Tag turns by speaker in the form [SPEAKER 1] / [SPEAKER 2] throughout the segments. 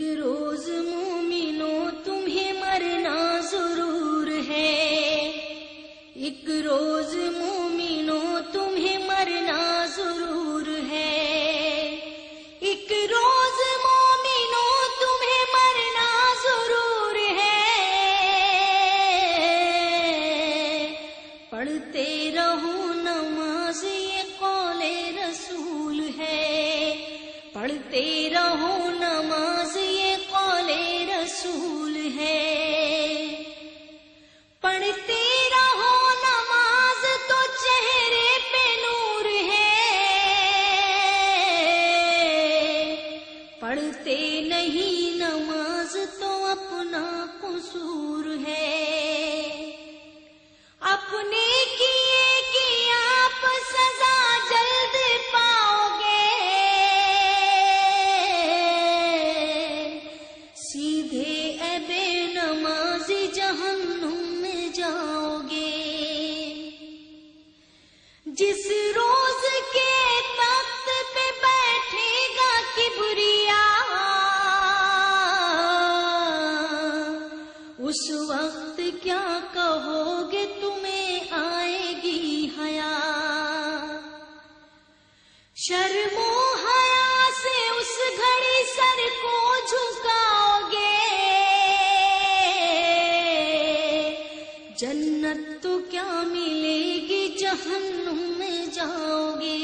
[SPEAKER 1] रोज मोमिनो तुम्हें मरना ज़रूर है। एक रोज मोमिनो नहीं नमाज़ तो अपना कसूर है। अपने कि जहन्नुम में जाओगे।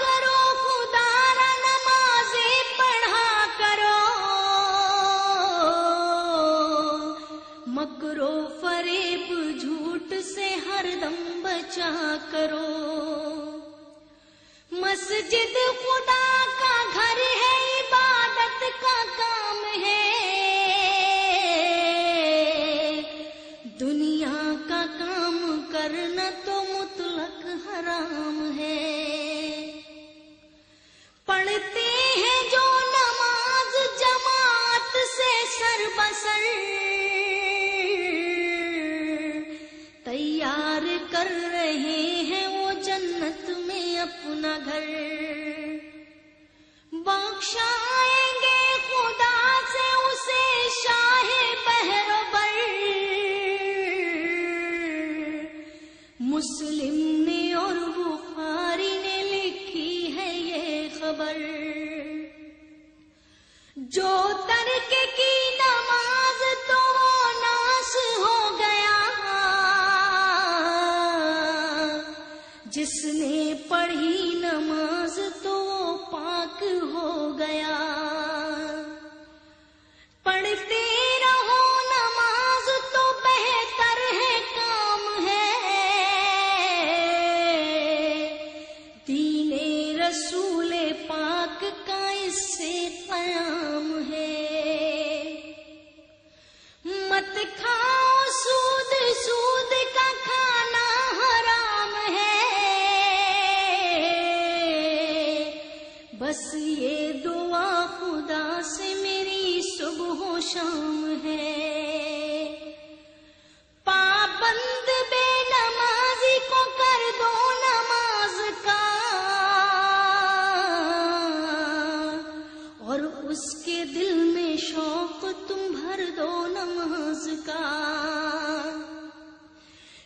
[SPEAKER 1] करो खुदारा नमाजे पढ़ा करो। मकरो फरेब झूठ से हरदम बचा करो। मस्जिद खबर। जो तर्क की नमाज़ तो नाश हो गया। जिसने पढ़ी पाक का इससे कयाम है। मत खाओ सूद सूद का खाना हराम है। बस ये दुआ खुदा से मेरी सुबह शाम है। भर दो नमाज़ का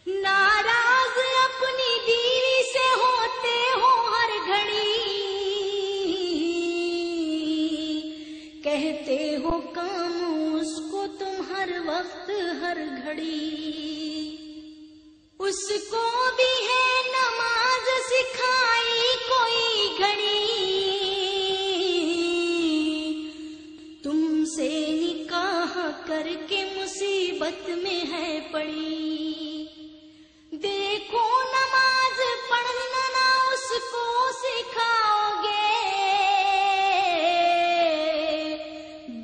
[SPEAKER 1] नाराज़ अपनी बीवी से होते हो हर घड़ी। कहते हो काम उसको तुम हर वक्त हर घड़ी। उसको भी है नमाज़ सिखाई करके मुसीबत में है पड़ी। देखो नमाज़ पढ़ना ना उसको सिखाओगे।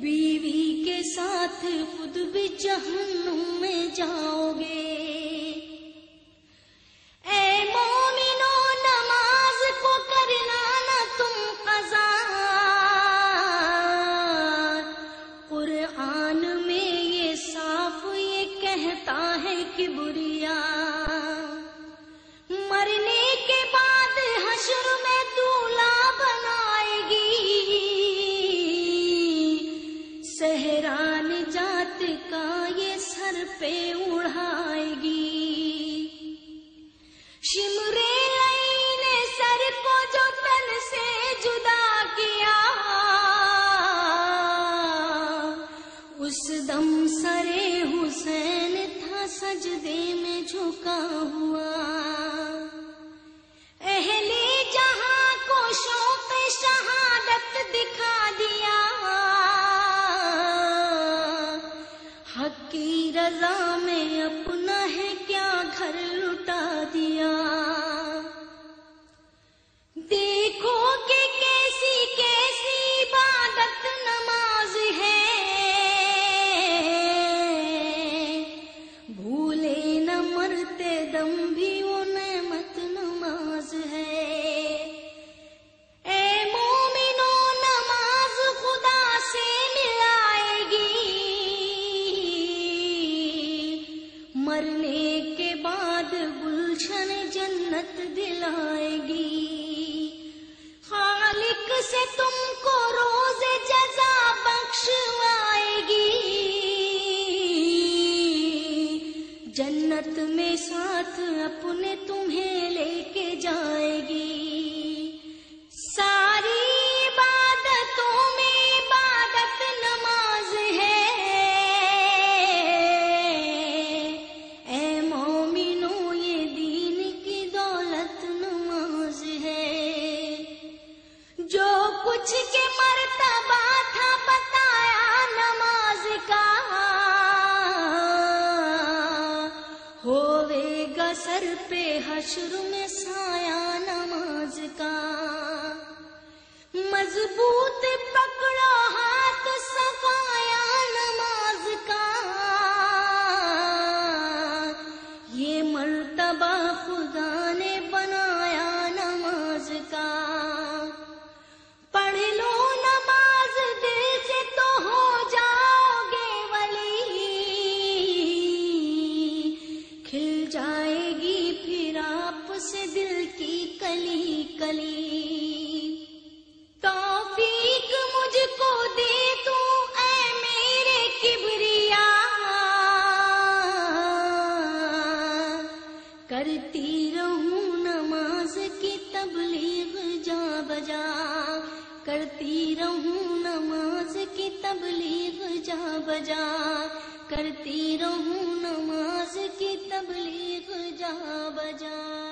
[SPEAKER 1] बीवी के साथ खुद भी जहन्नुम में जाओगे। पे उड़ाएगी। शिमरे ने सर को जो तन से जुदा किया, उस दम सरे हुसैन था सजदे में झुका हुआ। रजा में अपना है क्या घर लुटा दिया? se कुछ के मरतबा था बताया नमाज़ का। होवेगा सर पे हश्र में साया बजा करती रहूँ नमाज़ की तबलीग जा बजा। करती रहूँ नमाज़ की तबलीग जा बजा।